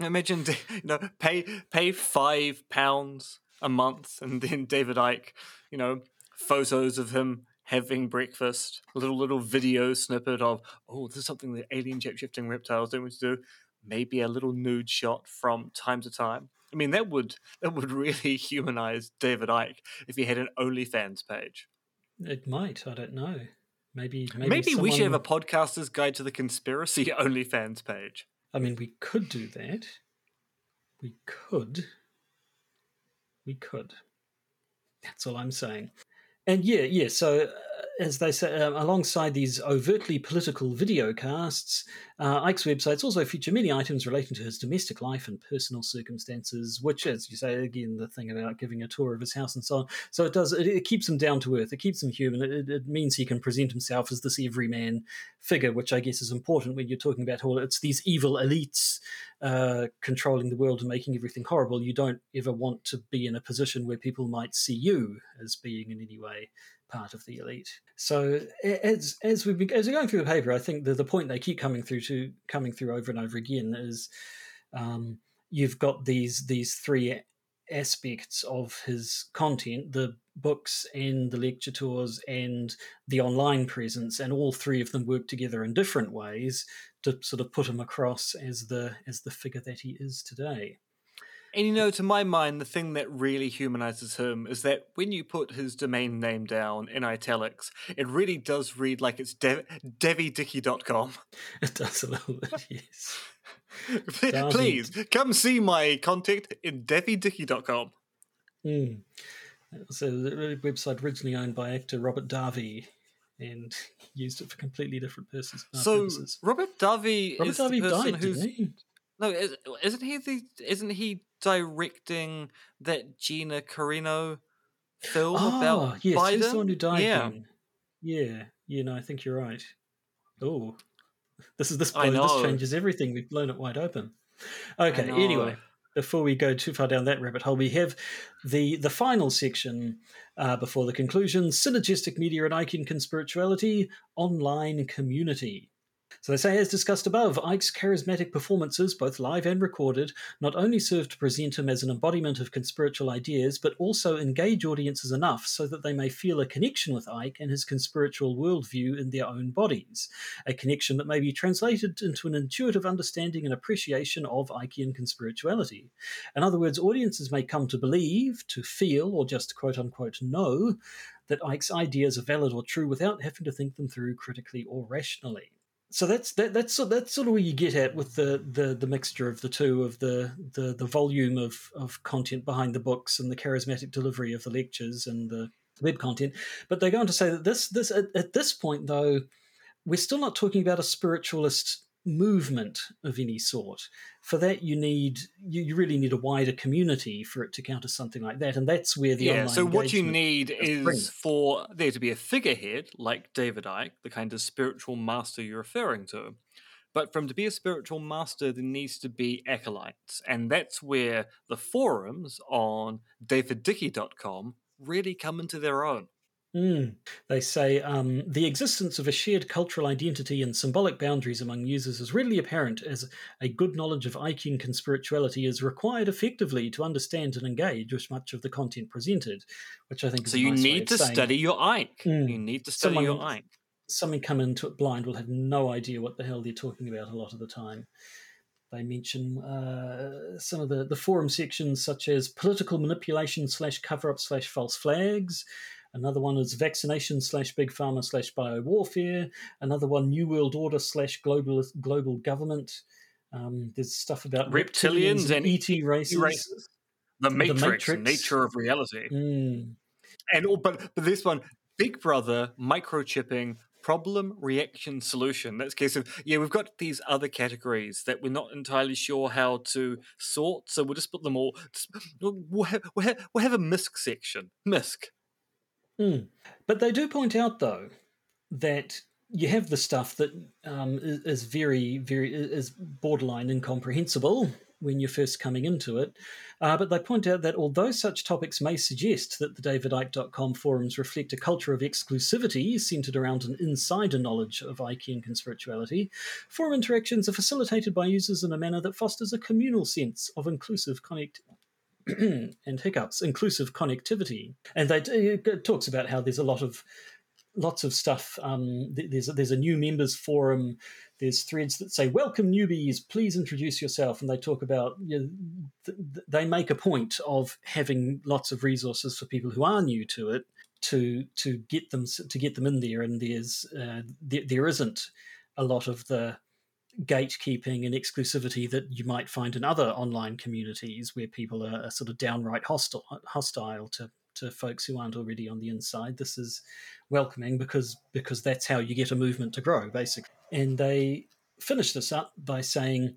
Imagine you know pay pay five pounds a month, and then David Icke, you know, photos of him having breakfast, a little little video snippet of oh, this is something that alien shape shifting reptiles don't want to do maybe a little nude shot from time to time. I mean, that would that would really humanize David Icke if he had an OnlyFans page. It might. I don't know. Maybe maybe, maybe someone... we should have a podcaster's guide to the conspiracy OnlyFans page. I mean, we could do that. We could. We could. That's all I'm saying. And yeah, yeah. So as they say, um, alongside these overtly political video casts, uh, Icke's websites also feature many items relating to his domestic life and personal circumstances, which, as you say, again, the thing about giving a tour of his house and so on. So it does, it, it keeps him down to earth, it keeps him human, it, it, means he can present himself as this everyman figure, which I guess is important when you're talking about all it's these evil elites uh, controlling the world and making everything horrible. You don't ever want to be in a position where people might see you as being in any way part of the elite. So as as we as we're going through the paper, I think the the point they keep coming through to coming through over and over again is um, you've got these these three aspects of his content the books and the lecture tours and the online presence and all three of them work together in different ways to sort of put him across as the as the figure that he is today and you know, to my mind, the thing that really humanizes him is that when you put his domain name down in italics, it really does read like it's de- devidicky.com. It does a little bit, yes. Please come see my contact in devidicky.com. Mm. So the website originally owned by actor Robert Davi and used it for completely different purposes. So purposes. Robert Davi Robert is the person died, who's? No, isn't he the isn't he directing that Gina Carano film Oh, about yes, Biden. he's the one who died. yeah, then. yeah, you know. I think you're right. Oh, this is this. I blow- This changes everything. We've blown it wide open. Okay. Anyway, before we go too far down that rabbit hole, we have the the final section uh, before the conclusion: synergistic media and in conspirituality, online community. So they say, as discussed above, Icke's charismatic performances, both live and recorded, not only serve to present him as an embodiment of conspiritual ideas, but also engage audiences enough so that they may feel a connection with Icke and his conspiritual worldview in their own bodies, a connection that may be translated into an intuitive understanding and appreciation of Ickean conspirituality. In other words, audiences may come to believe, to feel, or just quote unquote know that Icke's ideas are valid or true without having to think them through critically or rationally so that's that, that's that's sort of where you get at with the, the the mixture of the two of the the the volume of of content behind the books and the charismatic delivery of the lectures and the web content. But they go on to say that this this at, at this point though, we're still not talking about a spiritualist movement of any sort. For that, you need you, you really need a wider community for it to counter something like that, and that's where the yeah. online So what you need is bring. for there to be a figurehead like David Icke, the kind of spiritual master you're referring to. But from to be a spiritual master, there needs to be acolytes, and that's where the forums on daviddickey.com really come into their own. Mm. They say um, the existence of a shared cultural identity and symbolic boundaries among users is readily apparent as a good knowledge of Ickean conspirituality is required effectively to understand and engage with much of the content presented, which I think is So you nice need to study your Icke. Mm. You need to study your Someone- Icke. Someone come into it blind will have no idea what the hell they're talking about a lot of the time. They mention uh, some of the, the forum sections, such as political manipulation slash cover up slash false flags. Another one is vaccination slash big pharma slash bio warfare. Another one, New World Order slash global global government. Um, there's stuff about Reptilians and ET races. races. The Matrix, Matrix. nature of reality. Mm, And all, but but this one, Big Brother, microchipping, problem, reaction, solution. That's case of yeah, we've got these other categories that we're not entirely sure how to sort, so we'll just put them all. We'll, have, we'll, have, we'll have a misc section. Misc. Mm. But they do point out, though, that you have the stuff that um, is, is very, very is borderline incomprehensible when you're first coming into it. Uh, but they point out that although such topics may suggest that the davidicke.com forums reflect a culture of exclusivity centered around an insider knowledge of Ickean conspirituality, forum interactions are facilitated by users in a manner that fosters a communal sense of inclusive connect. and hiccups, inclusive connectivity, and they it talks about how there's a lot of lots of stuff. Um, th- there's there's a new members forum. There's threads that say "Welcome newbies, please introduce yourself," and they talk about you know, th- they make a point of having lots of resources for people who are new to it to to get them to get them in there. And there's uh, there, there isn't a lot of the gatekeeping and exclusivity that you might find in other online communities where people are, are sort of downright hostile hostile to to folks who aren't already on the inside. This is welcoming because because that's how you get a movement to grow, basically. And they finish this up by saying,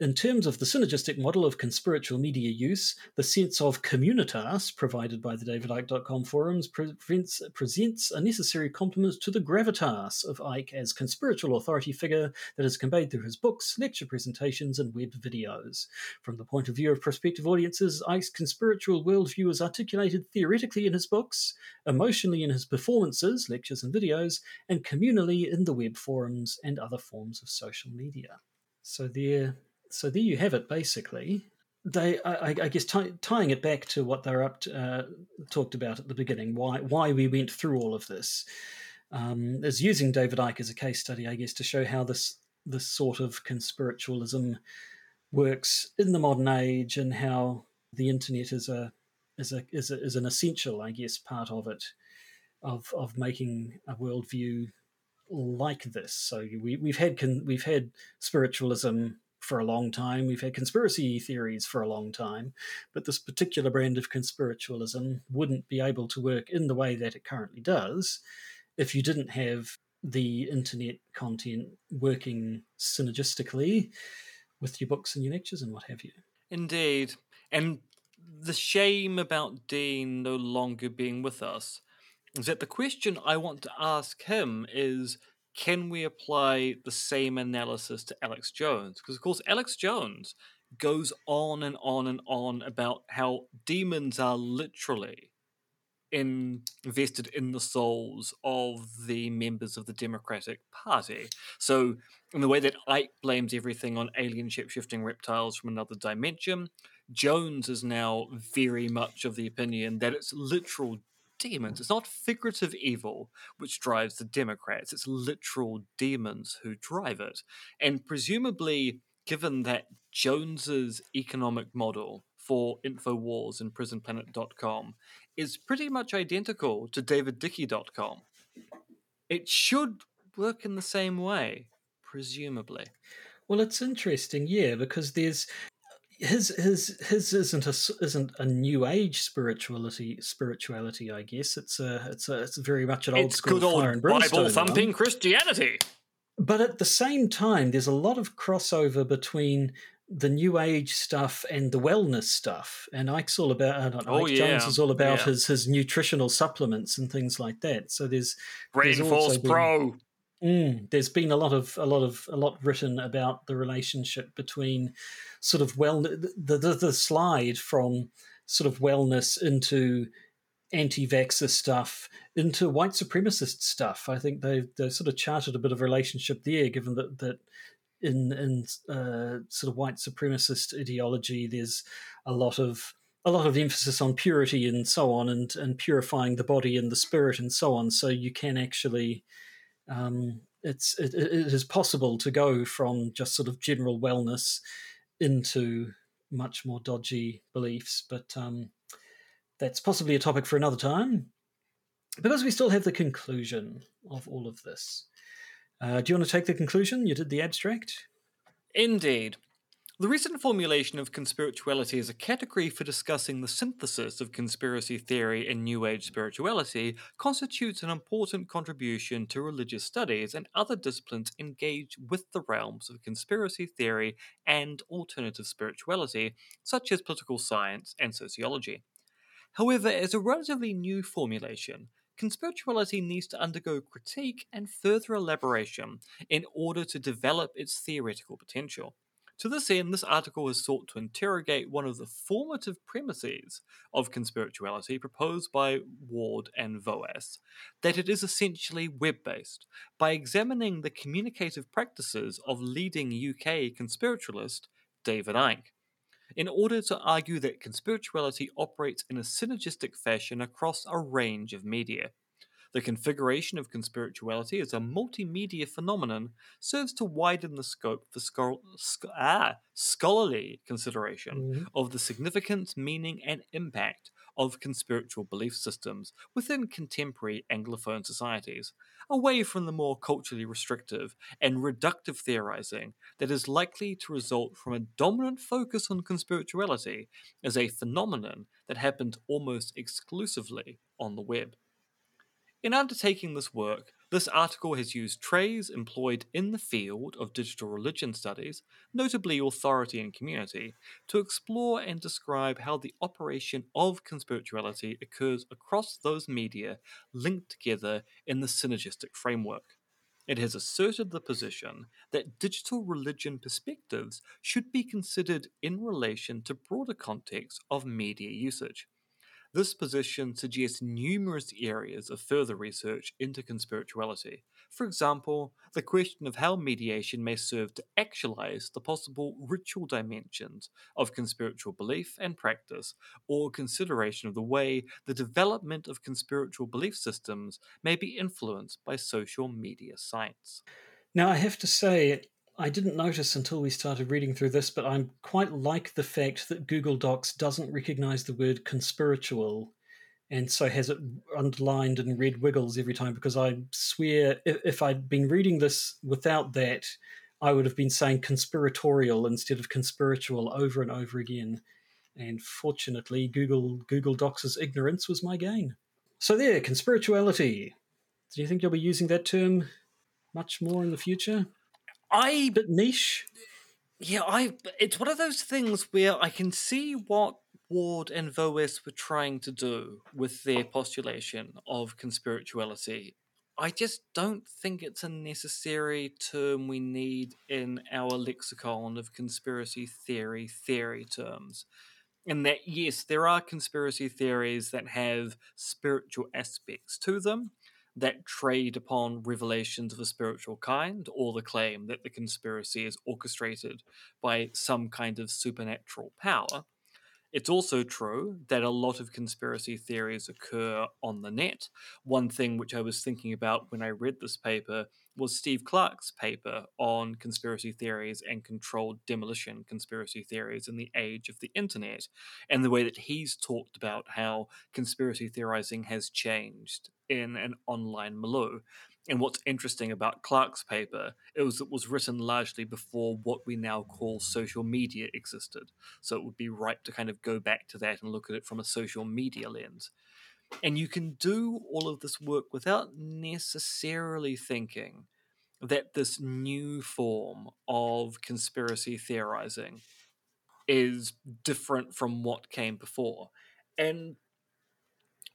in terms of the synergistic model of conspiritual media use, the sense of communitas provided by the davidicke.com forums presents, a necessary complement to the gravitas of Icke as conspiritual authority figure that is conveyed through his books, lecture presentations, and web videos. From the point of view of prospective audiences, Icke's conspiritual worldview is articulated theoretically in his books, emotionally in his performances, lectures, and videos, and communally in the web forums and other forms of social media. So there, so there you have it. Basically, they, I, I guess, tying it back to what they're up to, uh, talked about at the beginning, why why we went through all of this, um, is using David Icke as a case study, I guess, to show how this this sort of conspiritualism works in the modern age and how the internet is a is a is, a, is an essential, I guess, part of it, of of making a worldview like this. So we we've had con, we've had spiritualism for a long time. We've had conspiracy theories for a long time, but this particular brand of conspiritualism wouldn't be able to work in the way that it currently does if you didn't have the internet content working synergistically with your books and your lectures and what have you. Indeed. And the shame about Dean no longer being with us is that the question I want to ask him is can we apply the same analysis to Alex Jones? Because, of course, Alex Jones goes on and on and on about how demons are literally invested in the souls of the members of the Democratic Party. So, in the way that Icke blames everything on alien shape shifting reptiles from another dimension, Jones is now very much of the opinion that it's literal demons. It's not figurative evil which drives the Democrats, it's literal demons who drive it. And presumably, given that Jones's economic model for InfoWars and PrisonPlanet.com is pretty much identical to DavidDickie.com, it should work in the same way, presumably. Well, it's interesting, yeah, because there's his his his isn't a isn't a new age spirituality spirituality. I guess it's a it's a it's very much an old it's school good old fire and Bible thumping. Christianity. But at the same time, there's a lot of crossover between the new age stuff and the wellness stuff. And Icke's all about uh, Oh, Icke Jones is all about Yeah. his his nutritional supplements and things like that. So there's There's Rainforce also been- Pro. Mm, there's been a lot of a lot of a lot written about the relationship between sort of well the the, the slide from sort of wellness into anti-vaxxer stuff into white supremacist stuff. I think they've they sort of charted a bit of relationship there, given that that in in uh, sort of white supremacist ideology, there's a lot of a lot of emphasis on purity and so on, and and purifying the body and the spirit and so on. So you can actually um, it's it, it is possible to go from just sort of general wellness into much more dodgy beliefs, but um, that's possibly a topic for another time. Because we still have the conclusion of all of this. Uh, do you want to take the conclusion? You did the abstract. Indeed. The recent formulation of conspirituality as a category for discussing the synthesis of conspiracy theory and New Age spirituality constitutes an important contribution to religious studies and other disciplines engaged with the realms of conspiracy theory and alternative spirituality, such as political science and sociology. However, as a relatively new formulation, conspirituality needs to undergo critique and further elaboration in order to develop its theoretical potential. To this end, this article has sought to interrogate one of the formative premises of conspirituality proposed by Ward and Voas that it is essentially web based, by examining the communicative practices of leading UK conspiritualist David Icke in order to argue that conspirituality operates in a synergistic fashion across a range of media. The configuration of conspirituality as a multimedia phenomenon serves to widen the scope for schol- sc- ah, scholarly consideration of the significance, meaning, and impact of conspiritual belief systems within contemporary Anglophone societies, away from the more culturally restrictive and reductive theorizing that is likely to result from a dominant focus on conspirituality as a phenomenon that happened almost exclusively on the web. In undertaking this work, this article has used trays employed in the field of digital religion studies, notably authority and community, to explore and describe how the operation of conspirituality occurs across those media linked together in the synergistic framework. It has asserted the position that digital religion perspectives should be considered in relation to broader contexts of media usage. This position suggests numerous areas of further research into conspirituality. For example, the question of how mediation may serve to actualize the possible ritual dimensions of conspiritual belief and practice, or consideration of the way the development of conspiritual belief systems may be influenced by social media science. Now, I have to say, I didn't notice until we started reading through this, but I'm quite like the fact that Google Docs doesn't recognize the word conspiritual and so has it underlined in red wiggles every time because I swear if, if I'd been reading this without that, I would have been saying conspiratorial instead of conspiritual over and over again. And fortunately, Google Google Docs' ignorance was my gain. So there, conspirituality. Do you think you'll be using that term much more in the future? I but niche. Yeah, I. It's one of those things where I can see what Ward and Voas were trying to do with their postulation of conspirituality. I just don't think it's a necessary term we need in our lexicon of conspiracy theory theory terms. And that, yes, there are conspiracy theories that have spiritual aspects to them, that trade upon revelations of a spiritual kind, or the claim that the conspiracy is orchestrated by some kind of supernatural power. It's also true that a lot of conspiracy theories occur on the net. One thing which I was thinking about when I read this paper was Steve Clarke's paper on conspiracy theories and controlled demolition conspiracy theories in the age of the internet, and the way that he's talked about how conspiracy theorizing has changed in an online milieu. And what's interesting about Clarke's paper is it was written largely before what we now call social media existed. So it would be right to kind of go back to that and look at it from a social media lens. And you can do all of this work without necessarily thinking that this new form of conspiracy theorizing is different from what came before. And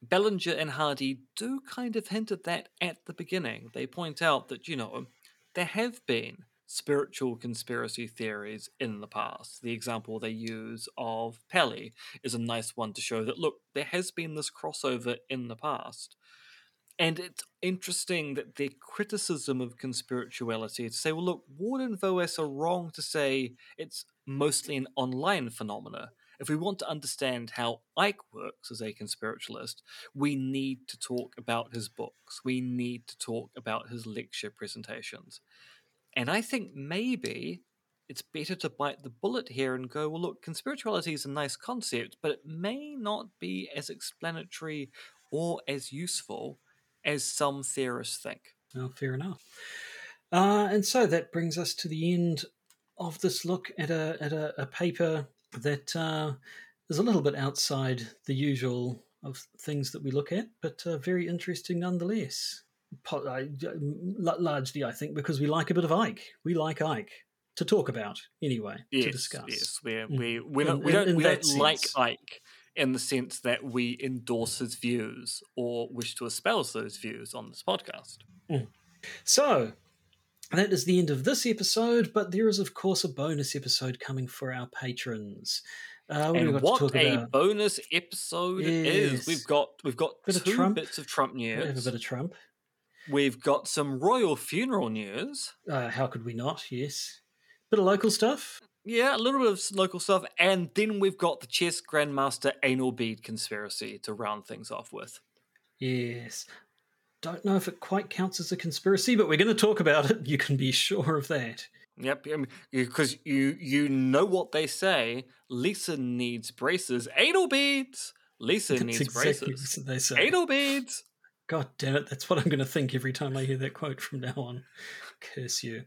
Ballinger and Hardy do kind of hint at that at the beginning. They point out that, you know, there have been spiritual conspiracy theories in the past. The example they use of Pelley is a nice one to show that, look, there has been this crossover in the past. And it's interesting that their criticism of conspirituality to say, well, look, Ward and Voas are wrong to say it's mostly an online phenomena. If we want to understand how Icke works as a conspiritualist, we need to talk about his books. We need to talk about his lecture presentations. And I think maybe it's better to bite the bullet here and go, well, look, conspirituality is a nice concept, but it may not be as explanatory or as useful as some theorists think. Oh, fair enough. Uh, and so that brings us to the end of this look at a at a, a paper that uh, is a little bit outside the usual of things that we look at, but uh, very interesting nonetheless. Largely, I think, because we like a bit of Icke. We like Icke to talk about anyway, yes, to discuss. Yes, we we we don't, in, we don't, in, we don't like Icke in the sense that we endorse his views or wish to espouse those views on this podcast. Mm. So, that is the end of this episode, but there is, of course, a bonus episode coming for our patrons. Uh, what and what a about? bonus episode yes. it is! We've got we've got bit two of bits of Trump news. We have a bit of Trump. We've got some royal funeral news. Uh, how could we not? Yes, bit of local stuff. Yeah, a little bit of local stuff, and then we've got the chess grandmaster anal bead conspiracy to round things off with. Yes, don't know if it quite counts as a conspiracy, but we're going to talk about it. You can be sure of that. Yep, because you you know what they say. Lisa needs braces. Anal beads. Lisa that's needs exactly braces. They say. Anal beads. God damn it! That's what I'm going to think every time I hear that quote from now on. Curse you.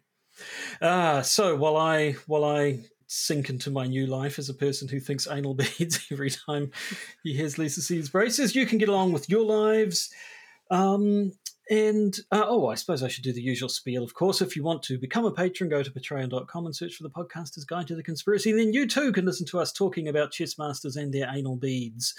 Ah, uh, so while I while I sink into my new life as a person who thinks anal beads every time he hears Lisa C's braces, you can get along with your lives um, and uh, oh, I suppose I should do the usual spiel. Of course, if you want to become a patron, go to patreon.com and search for the podcaster's guide to the conspiracy. Then you too can listen to us talking about chess masters and their anal beads.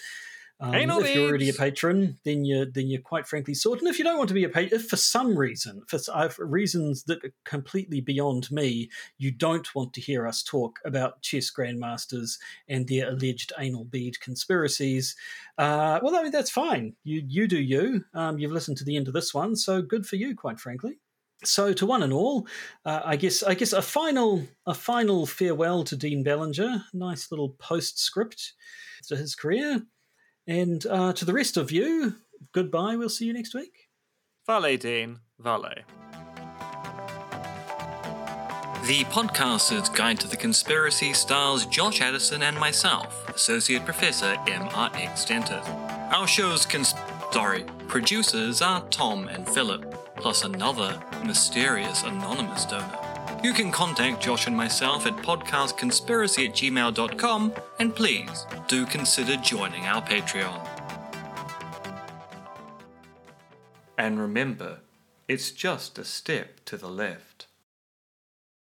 Um, if you're already a patron, then you're then you're quite frankly sorted. And if you don't want to be a patron, if for some reason, for, uh, for reasons that are completely beyond me, you don't want to hear us talk about chess grandmasters and their alleged anal bead conspiracies, uh, well, I mean that's fine. You you do you. Um, you've listened to the end of this one, so good for you, quite frankly. So to one and all, uh, I guess I guess a final a final farewell to Dean Ballinger. Nice little postscript to his career. And uh, to the rest of you, goodbye. We'll see you next week. Vale, Dean. Vale. The Podcaster's Guide to the Conspiracy stars Josh Addison and myself, Associate Professor MRX Dentith. Our show's cons- sorry, producers are Tom and Philip, plus another mysterious anonymous donor. You can contact Josh and myself at podcastconspiracy at gmail.com, and please do consider joining our Patreon. And remember, it's just a step to the left.